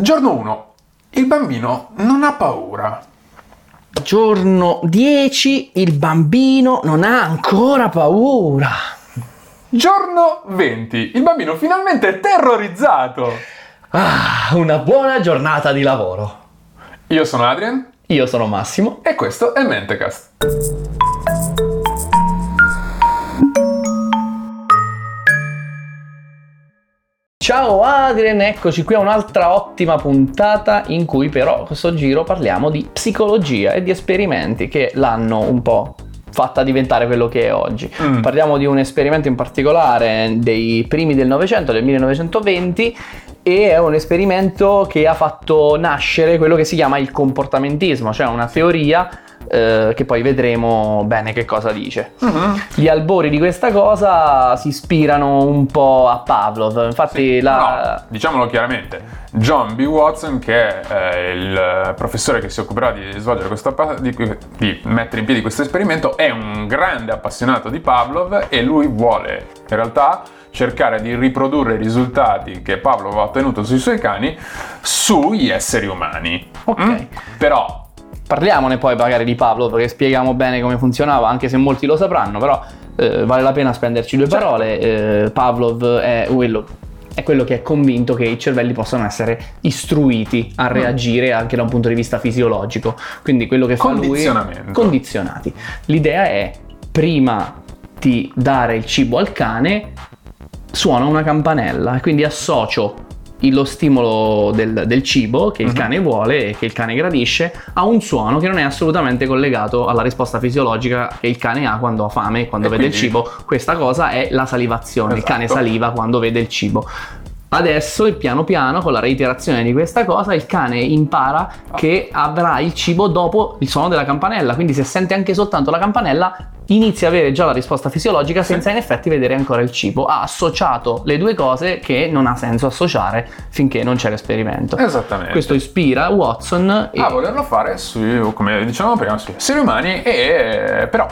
Giorno 1. Il bambino non ha paura. Giorno 10, il bambino non ha ancora paura. Giorno 20. Il bambino finalmente è terrorizzato. Ah, una buona giornata di lavoro. Io sono Adrian Io sono Massimo. e questo è Mentecast. Ciao Adrian, eccoci qui a un'altra ottima puntata in cui però questo giro parliamo di psicologia e di esperimenti che l'hanno un po' fatta diventare quello che è oggi. Mm. Parliamo di un esperimento in particolare dei primi del Novecento, del 1920 e è un esperimento che ha fatto nascere quello che si chiama il comportamentismo, cioè una teoria eh, che poi vedremo bene che cosa dice. Mhm. Gli albori di questa cosa si ispirano un po' a Pavlov, infatti la... No, diciamolo chiaramente, John B. Watson, che è eh, il professore che si occuperà di svolgere questo di, di mettere in piedi questo esperimento, è un grande appassionato di Pavlov e lui vuole in realtà cercare di riprodurre i risultati che Pavlov ha ottenuto sui suoi cani sugli esseri umani. Ok. Mm? Però Parliamone poi magari di Pavlov perché spieghiamo bene come funzionava, anche se molti lo sapranno, però eh, vale la pena spenderci due Certo. parole. Eh, Pavlov è quello, è quello che è convinto che i cervelli possano essere istruiti Mm. a reagire anche da un punto di vista fisiologico. Quindi quello che fa lui... Condizionamento. Condizionati. L'idea è, prima di dare il cibo al cane, suona una campanella e quindi associo lo stimolo del, del cibo che il Mhm. cane vuole e che il cane gradisce a un suono che non è assolutamente collegato alla risposta fisiologica che il cane ha quando ha fame, quando E vede il quindi- cibo. Questa cosa è la salivazione, il cane Esatto. saliva quando vede il cibo. Adesso, piano piano, con la reiterazione di questa cosa, il cane impara che avrà il cibo dopo il suono della campanella. Quindi, se sente anche soltanto la campanella, inizia a avere già la risposta fisiologica senza in effetti vedere ancora il cibo. Ha associato le due cose che non ha senso associare finché non c'è l'esperimento. esattamente. Questo ispira Watson e a volerlo fare su, come dicevamo prima, sugli esseri umani e però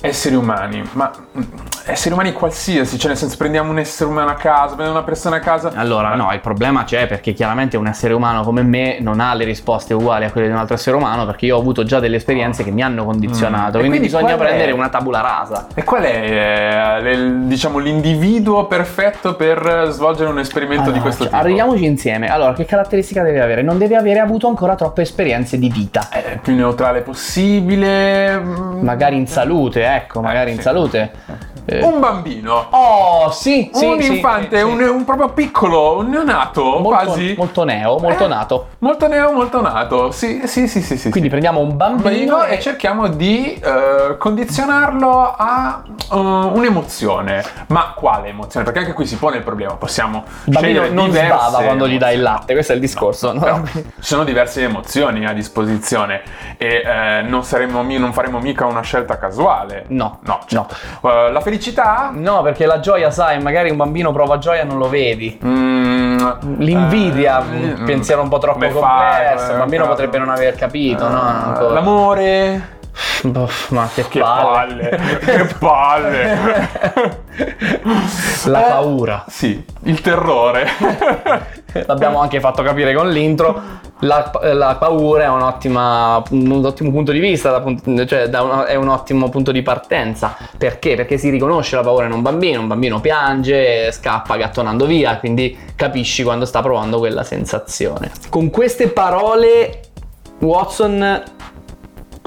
esseri umani, ma mm, esseri umani qualsiasi, cioè nel senso prendiamo un essere umano a casa, prendiamo una persona a casa. Allora, no, il problema c'è perché chiaramente un essere umano come me non ha le risposte uguali a quelle di un altro essere umano perché io ho avuto già delle esperienze che mi hanno condizionato, Mm. Quindi, quindi bisogna qual è- prendere una tabula rasa. E qual è eh, diciamo l'individuo perfetto per svolgere un esperimento di Allora, questo cioè, tipo? Arriviamoci insieme. Allora, che caratteristica deve avere? Non deve avere avuto ancora troppe esperienze di vita. Eh, più neutrale possibile. mm, Magari in salute, ecco, magari in sì. salute. Eh, Un bambino. Oh, sì, sì, un sì, infante. Un, un proprio piccolo, un neonato, molto, quasi. molto neo, molto Eh, nato. Molto neo, molto nato. Sì, sì, sì, sì. sì, Quindi prendiamo un bambino, e e cerchiamo di eh, condizionarlo a eh, un'emozione. Ma quale emozione? Perché anche qui si pone il problema. Possiamo il scegliere non diverse sbava quando gli dai il latte, questo è il discorso. no? Però ci sono diverse emozioni a disposizione e eh, non, saremo non faremo mica una scelta casuale. No, No, certo. Eh, la felicità? No, perché la gioia, sai, magari un bambino prova gioia e non lo vedi. Mm, L'invidia, un pensiero un po' troppo complesso, il bambino potrebbe non aver capito, no? Ancora. L'amore? Boh, ma che, Che palle. palle, che palle. La Eh, paura. Sì, il terrore. L'abbiamo anche fatto capire con l'intro. La, la paura è un'ottima, un ottimo punto di vista, da cioè da un- è un ottimo punto di partenza. Perché? Perché si riconosce la paura in un bambino, un bambino piange, scappa gattonando via, quindi capisci quando sta provando quella sensazione. Con queste parole Watson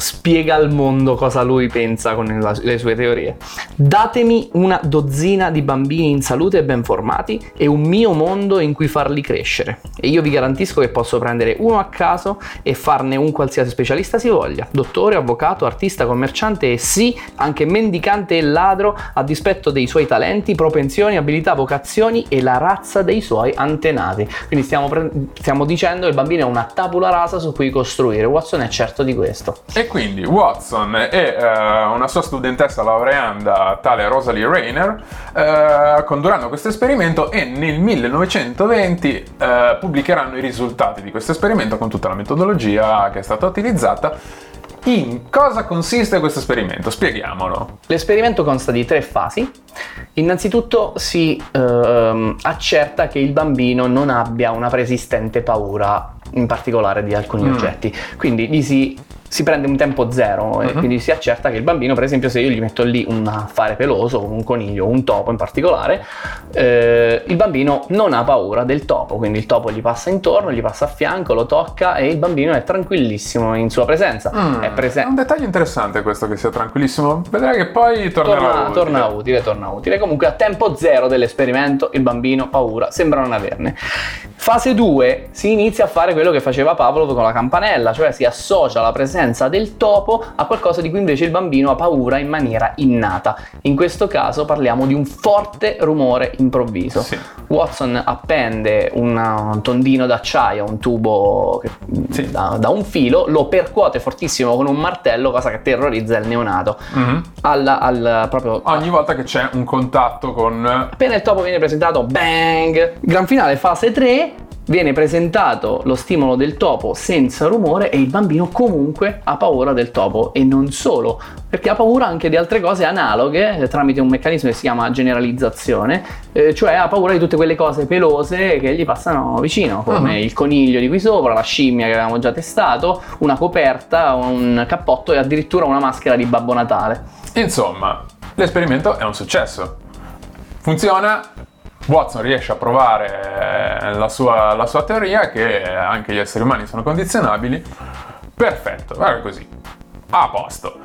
spiega al mondo cosa lui pensa con la- le sue teorie. Datemi una dozzina di bambini in salute e ben formati e un mio mondo in cui farli crescere. E io vi garantisco che posso prendere uno a caso e farne un qualsiasi specialista si voglia. Dottore, avvocato, artista, commerciante e sì, anche mendicante e ladro a dispetto dei suoi talenti, propensioni, abilità, vocazioni e la razza dei suoi antenati. Quindi stiamo, pre- stiamo dicendo che il bambino è una tabula rasa su cui costruire. Watson è certo di questo. E quindi Watson e eh, una sua studentessa laureanda, tale Rosalie Rayner, eh, condurranno questo esperimento e nel 1920 eh, pubblicheranno i risultati di questo esperimento con tutta la metodologia che è stata utilizzata. In cosa consiste questo esperimento? Spieghiamolo. L'esperimento consta di tre fasi. Innanzitutto si ehm, accerta che il bambino non abbia una preesistente paura in particolare di alcuni Mm. oggetti, quindi gli si, si prende un tempo zero e Mhm. quindi si accerta che il bambino, per esempio, se io gli metto lì un affare peloso, un coniglio, un topo in particolare, eh, il bambino non ha paura del topo, quindi il topo gli passa intorno, gli passa a fianco, lo tocca e il bambino è tranquillissimo in sua presenza. Mm, È È presente. un dettaglio interessante questo che sia tranquillissimo. Vedrai che poi tornerà Torna, utile. torna utile, torna utile. Comunque a tempo zero dell'esperimento il bambino paura sembra non averne. Fase 2 si inizia a fare quello che faceva Pavlov con la campanella, cioè si associa la presenza del topo a qualcosa di cui invece il bambino ha paura in maniera innata. In questo caso parliamo di un forte rumore improvviso. Sì. Watson appende un tondino d'acciaio, un tubo Sì. da, da un filo, lo percuote fortissimo con un martello, cosa che terrorizza il neonato. Mhm. Alla- al, proprio Ogni volta che c'è un contatto con Appena il topo viene presentato, bang! Gran finale, fase 3. Viene presentato lo stimolo del topo senza rumore e il bambino comunque ha paura del topo e non solo, perché ha paura anche di altre cose analoghe eh, tramite un meccanismo che si chiama generalizzazione, eh, cioè ha paura di tutte quelle cose pelose che gli passano vicino, come Mhm. il coniglio di qui sopra, la scimmia che avevamo già testato, una coperta, un cappotto e addirittura una maschera di Babbo Natale. Insomma, l'esperimento è un successo. Funziona. Watson riesce a provare eh, la sua, la sua teoria che anche gli esseri umani sono condizionabili. Perfetto, guarda così. A posto.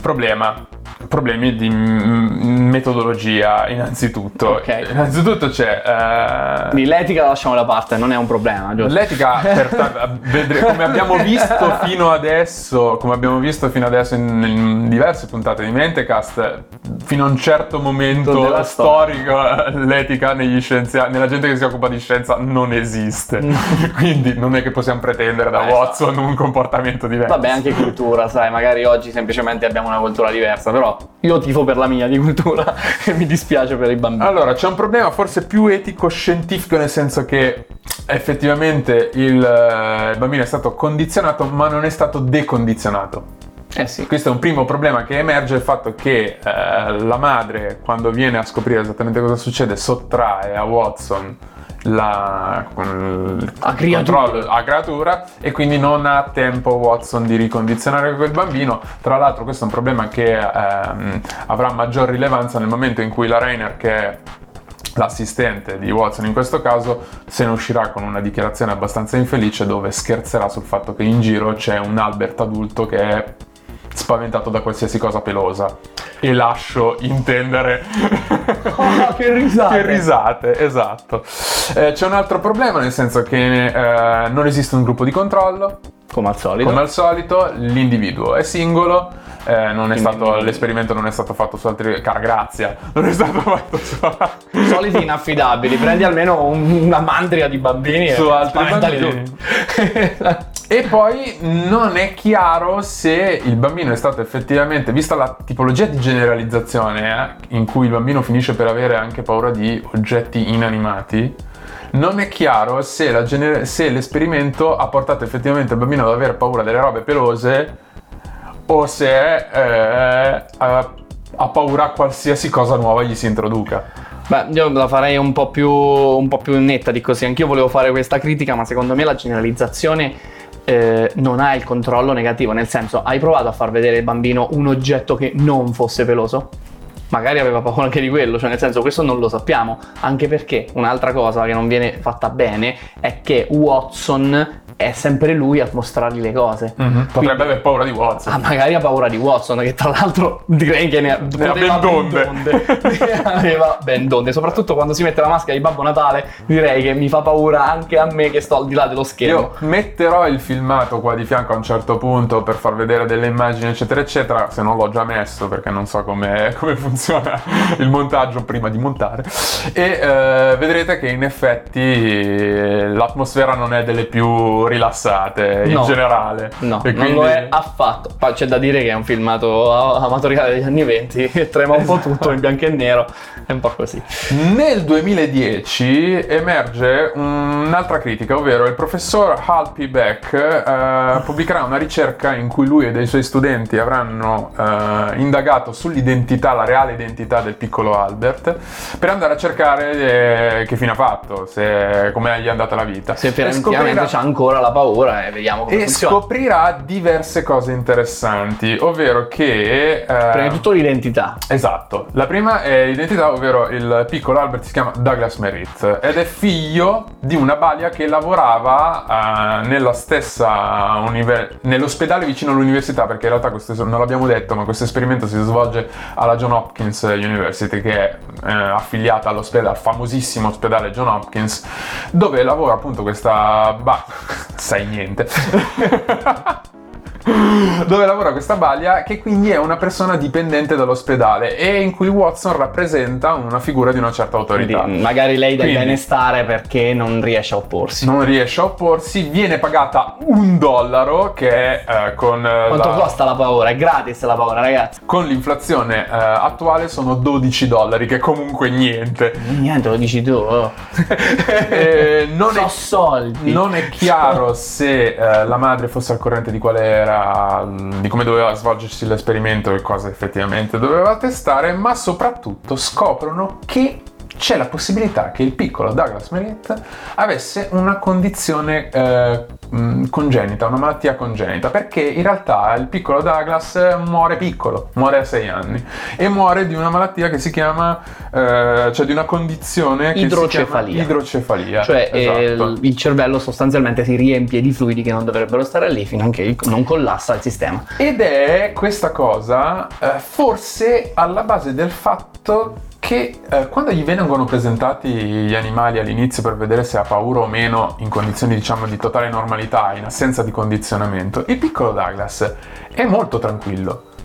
Problema. Problemi di metodologia, innanzitutto. Ok. Innanzitutto c'è... eh, Quindi l'etica la lasciamo da parte, non è un problema, giusto? L'etica, per- vedre- come abbiamo visto fino adesso, come abbiamo visto fino adesso in, in diverse puntate di Mentecast, fino a un certo momento storico, l'etica negli scienziati, nella gente che si occupa di scienza non esiste. Quindi non è che possiamo pretendere da Eh, Watson un comportamento diverso. Vabbè, anche cultura, sai, magari oggi semplicemente abbiamo una cultura diversa, però io tifo per la mia di cultura e mi dispiace per i bambini. Allora, c'è un problema forse più etico-scientifico, nel senso che effettivamente il, eh, il bambino è stato condizionato, ma non è stato decondizionato. Eh sì. Questo è un primo problema che emerge, il fatto che eh, la madre, quando viene a scoprire esattamente cosa succede, sottrae a Watson la, A creatura. a creatura e quindi non ha tempo Watson di ricondizionare quel bambino. Tra l'altro questo è un problema che ehm, avrà maggior rilevanza nel momento in cui la Rainer, che è l'assistente di Watson in questo caso, se ne uscirà con una dichiarazione abbastanza infelice dove scherzerà sul fatto che in giro c'è un Albert adulto che è spaventato da qualsiasi cosa pelosa. E lascio intendere Oh, che risate. che risate, esatto. Eh, c'è un altro problema, nel senso che eh, non esiste un gruppo di controllo, Come al solito. come al solito, l'individuo è singolo, eh, non è stato- l'esperimento non è stato fatto su altri... Cara grazia, non è stato fatto su... Soliti inaffidabili, prendi almeno un- una mandria di bambini Su e altri bambini. E poi non è chiaro se il bambino è stato effettivamente, vista la tipologia di generalizzazione eh, in cui il bambino finisce per avere anche paura di oggetti inanimati, non è chiaro se, gener- se l'esperimento ha portato effettivamente il bambino ad avere paura delle robe pelose o se eh, ha, ha paura a qualsiasi cosa nuova gli si introduca. Beh, io la farei un po, più, un po' più netta di così. Anch'io volevo fare questa critica, ma secondo me la generalizzazione eh, non ha il controllo negativo. Nel senso, hai provato a far vedere al bambino un oggetto che non fosse peloso? Magari aveva paura anche di quello, cioè nel senso questo non lo sappiamo, anche perché un'altra cosa che non viene fatta bene è che Watson è sempre lui a mostrargli le cose. Potrebbe aver paura di Watson. Ah, magari ha paura di Watson, che tra l'altro direi che ne, ha poteva ben donde. donde. Aveva ben donde, soprattutto quando si mette la maschera di Babbo Natale, direi che mi fa paura anche a me che sto al di là dello schermo. Io metterò il filmato qua di fianco a un certo punto per far vedere delle immagini, eccetera, eccetera. Se non l'ho già messo perché non so come, come funziona il montaggio prima di montare. E eh, vedrete che in effetti eh, l'atmosfera non è delle più rilassate in No. generale. No, E non lo è affatto. C'è da dire che è un filmato amatoriale degli anni 20 che trema un po' tutto in bianco e nero. È un po' così. Nel 2010 emerge un'altra critica, ovvero il professor Hal P. Beck eh, pubblicherà una ricerca in cui lui e dei suoi studenti avranno eh, indagato sull'identità, la reale identità del piccolo Albert, per andare a cercare eh, che fine ha fatto, se, come gli è andata la vita. Se E effettivamente scoprirà- c'ha ancora la paura e vediamo come e funziona. scoprirà diverse cose interessanti, ovvero che... eh, Prima di tutto l'identità. Esatto, la prima è l'identità, ovvero il piccolo Albert si chiama Douglas Merritt ed è figlio di una balia che lavorava eh, nella stessa univer- nell'ospedale vicino all'università, perché in realtà questo non l'abbiamo detto, ma questo esperimento si svolge alla John Hopkins University, che è eh, affiliata all'ospedale, al famosissimo ospedale John Hopkins, dove lavora appunto questa... Bah, sai niente. dove lavora questa balia che quindi è una persona dipendente dall'ospedale e in cui Watson rappresenta una figura di una certa autorità. Quindi magari lei deve benestare perché non riesce a opporsi. Non riesce a opporsi, viene pagata un dollaro che è eh, con, eh, Quanto la- costa la paura? È gratis la paura, ragazzi. con l'inflazione eh, attuale sono 12 dollari, che comunque niente. Niente, lo dici tu. oh. Eh, non, So è, soldi. non è chiaro se eh, la madre fosse al corrente di quale era, mh, di come doveva svolgersi l'esperimento e cosa effettivamente doveva testare, ma soprattutto scoprono che c'è la possibilità che il piccolo Douglas Merritt avesse una condizione eh, mh, congenita, una malattia congenita, perché in realtà il piccolo Douglas muore piccolo, muore a 6 anni e muore di una malattia che si chiama, eh, cioè di una condizione che Idrocefalia. idrocefalia. Cioè eh, esatto. il, il cervello sostanzialmente si riempie di fluidi che non dovrebbero stare lì fino a che non collassa il sistema. Ed è questa cosa eh, forse alla base del fatto che eh, quando gli vengono presentati gli animali all'inizio per vedere se ha paura o meno in condizioni diciamo di totale normalità, in assenza di condizionamento, il piccolo Douglas è molto tranquillo.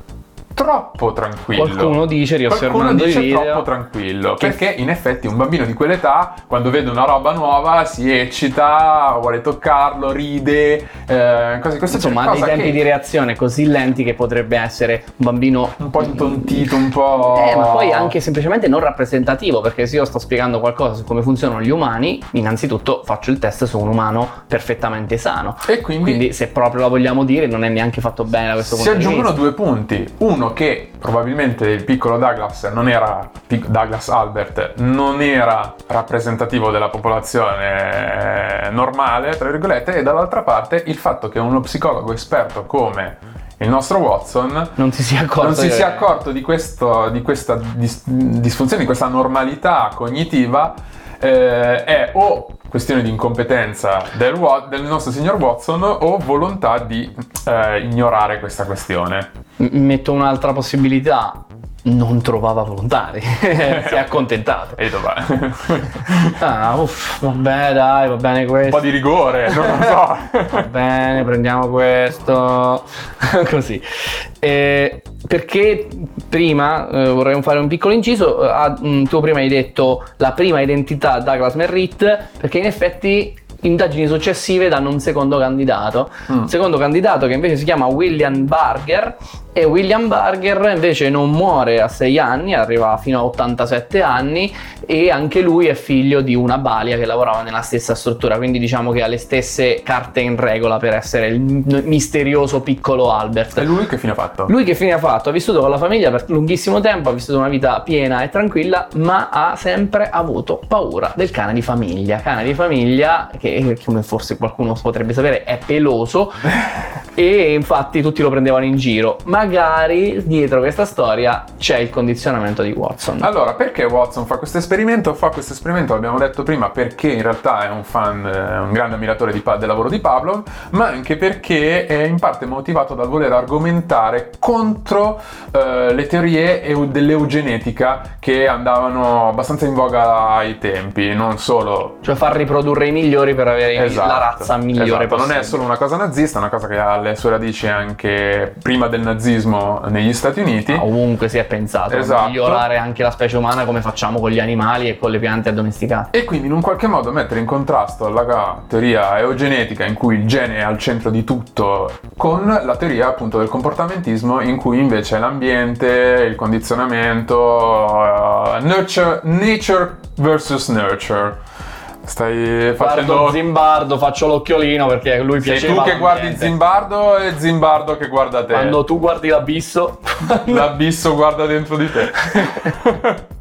Troppo tranquillo. Qualcuno dice, Qualcuno riosservando i dice video, troppo tranquillo che- perché in effetti un bambino di quell'età quando vede una roba nuova si eccita, vuole toccarlo, ride, eh, cose di questo Insomma, ha dei tempi che- di reazione così lenti che potrebbe essere un bambino un po' intontito, un po'. Eh, ma poi anche semplicemente non rappresentativo, perché se io sto spiegando qualcosa su come funzionano gli umani, innanzitutto faccio il test su un umano perfettamente sano. E quindi, Quindi, se proprio la vogliamo dire, non è neanche fatto bene da questo si punto di aggiungono vista. due punti. Uno che probabilmente il piccolo Douglas non era Douglas Albert non era rappresentativo della popolazione eh, normale, tra virgolette, e dall'altra parte il fatto che uno psicologo esperto come il nostro Watson Non si sia accorto. non si sia accorto di, questo, di questa dis- disfunzione, di questa normalità cognitiva, eh, è o questione di incompetenza del, del nostro signor Watson o volontà di eh, ignorare questa questione. M- Metto un'altra possibilità. Non trovava volontari. si è accontentato. E dov'è? Ah, uff, vabbè, dai, va bene Un po' questo. di rigore, non lo so. Va bene, prendiamo questo. Così. Eh, perché prima eh, vorrei fare un piccolo inciso. eh, ah, mm, tu prima hai detto la prima identità Douglas Merritt, perché in effetti indagini successive danno un secondo candidato. Mm. Secondo candidato che invece si chiama William Barger. E William Barger invece non muore a 6 anni, arriva fino a 87 anni e anche lui è figlio di una balia che lavorava nella stessa struttura, quindi diciamo che ha le stesse carte in regola per essere il misterioso piccolo Albert. E lui che fine ha fatto? Lui che fine ha fatto? Ha vissuto con la famiglia per lunghissimo tempo, ha vissuto una vita piena e tranquilla, ma ha sempre avuto paura del cane di famiglia. Cane di famiglia che, come forse qualcuno potrebbe sapere, è peloso e infatti tutti lo prendevano in giro. Magari dietro questa storia c'è il condizionamento di Watson. Allora, perché Watson fa questo esperimento? Fa questo esperimento, l'abbiamo detto prima, perché in realtà è un fan, eh, un grande ammiratore di del lavoro di Pavlov, ma anche perché è in parte motivato dal voler argomentare contro eh, le teorie eu- dell'eugenetica che andavano abbastanza in voga ai tempi, non solo Cioè far riprodurre i migliori per avere Esatto, la razza migliore esatto. Non possibile. è solo una cosa nazista, è una cosa che ha le sue radici anche prima del nazismo negli Stati Uniti. Ma ovunque si è pensato Esatto. a migliorare anche la specie umana come facciamo con gli animali animali e con le piante addomesticate. E quindi in un qualche modo mettere in contrasto la teoria eugenetica in cui il gene è al centro di tutto con la teoria appunto del comportamentismo in cui invece l'ambiente, il condizionamento, uh, nurture, nature versus nurture. Stai facendo. Guardo Zimbardo, faccio l'occhiolino perché lui Sei piaceva. tu che guardi l'ambiente. Zimbardo e Zimbardo che guarda te. Quando tu guardi l'abisso. L'abisso guarda dentro di te.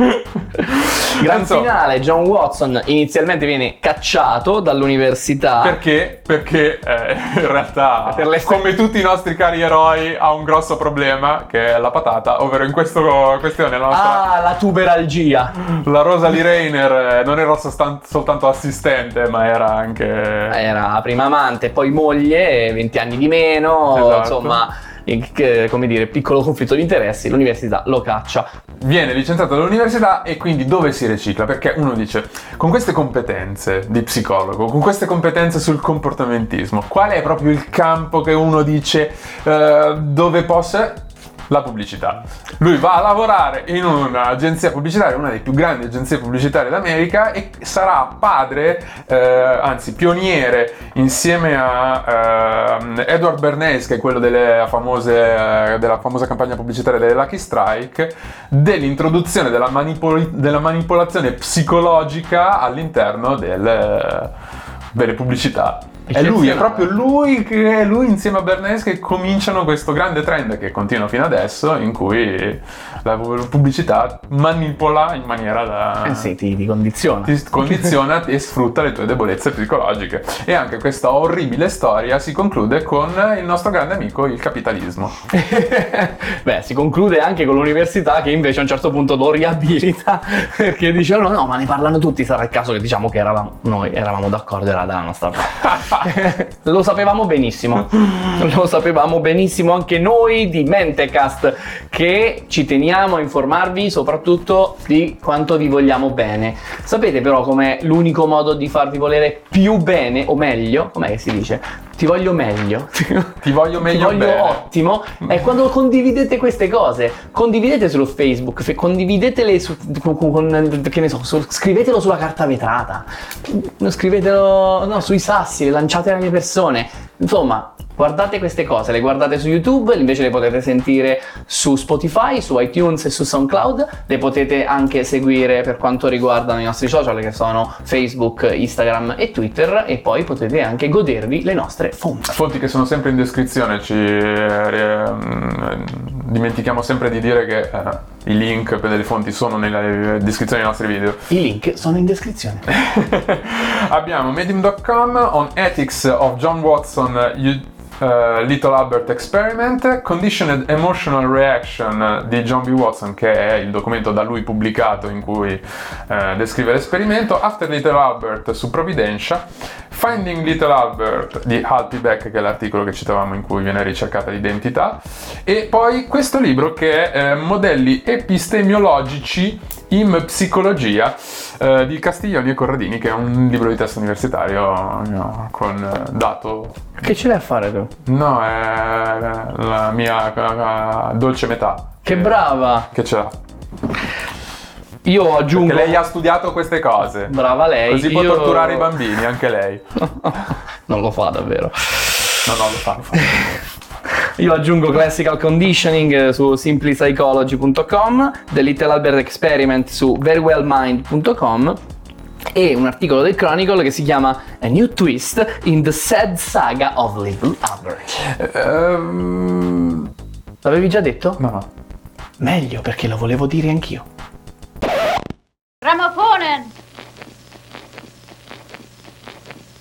Gran Insomma, finale, John Watson inizialmente viene cacciato dall'università. Perché? Perché eh, in realtà, come tutti i nostri cari eroi, ha un grosso problema che è la patata, ovvero in questa questione la nostra. Ah, la tuberalgia. La Rosalie Reiner eh, non era sostan- soltanto assistente, ma era anche. Era prima amante, poi moglie, 20 anni di meno, Esatto. insomma, che- come dire, piccolo conflitto di interessi, l'università lo caccia. Viene licenziato dall'università e quindi dove si ricicla? Perché uno dice, con queste competenze di psicologo, con queste competenze sul comportamentismo, qual è proprio il campo che uno dice eh, dove possa... La pubblicità. Lui va a lavorare in un'agenzia pubblicitaria, una delle più grandi agenzie pubblicitarie d'America e sarà padre, eh, anzi pioniere, insieme a ehm, Edward Bernays, che è quello delle famose, eh, della famosa campagna pubblicitaria delle Lucky Strike, dell'introduzione della, manipol- della manipolazione psicologica all'interno del- delle pubblicità. È lui, è proprio lui, che, lui insieme a Bernays che cominciano questo grande trend che continua fino adesso in cui la pubblicità manipola in maniera da... Eh sì, ti, ti condiziona. ti condiziona e sfrutta le tue debolezze psicologiche. E anche questa orribile storia si conclude con il nostro grande amico, il capitalismo. Beh, si conclude anche con l'università che invece a un certo punto lo riabilita perché dice no, no, ma ne parlano tutti, sarà il caso che diciamo che eravamo, noi eravamo d'accordo, era dalla nostra parte. lo sapevamo benissimo, lo sapevamo benissimo anche noi di Mentecast che ci teniamo a informarvi soprattutto di quanto vi vogliamo bene. Sapete però com'è l'unico modo di farvi volere più bene o meglio? Com'è che si dice? Ti voglio meglio. Ti voglio Ti meglio voglio bene. ottimo è quando condividete queste cose condividete su Facebook condividetele su, con, con- che ne so su- scrivetelo sulla carta vetrata scrivetelo no, sui sassi le lanciate alle persone. Insomma guardate queste cose le guardate su YouTube invece le potete sentire su Spotify su iTunes e su SoundCloud. Le potete anche seguire per quanto riguardano i nostri social che sono Facebook Instagram e Twitter e poi potete anche godervi le nostre fonti. Fonti che sono sempre in descrizione, ci eh, mm, dimentichiamo sempre di dire che eh, i link per delle fonti sono nella descrizione dei nostri video. i link sono in descrizione Abbiamo medium.com on ethics of John Watson eh, Little Albert Experiment, Conditioned Emotional Reaction eh, di John B. Watson, che è il documento da lui pubblicato in cui eh, descrive l'esperimento, After Little Albert su Providencia, Finding Little Albert di Hal P. Beck, che è l'articolo che citavamo in cui viene ricercata l'identità, e poi questo libro che è eh, Modelli epistemiologici in psicologia eh, di Castiglioni e Corradini, che è un libro di testo universitario no, con eh, dato. Che ce l'hai a fare tu? No, è la mia eh, dolce metà. Che brava! Che ce l'ha. Io aggiungo. Che lei ha studiato queste cose. Brava lei. Così può io- torturare i bambini, anche lei. non lo fa davvero. No, no, lo fa, lo fa. Io aggiungo classical conditioning eh, su simplypsychology.com, The Little Albert Experiment su verywellmind.com e un articolo del Chronicle che si chiama A New Twist in the Sad Saga of Little Albert. Ehm, L'avevi già detto? no, no. Meglio perché lo volevo dire anch'io.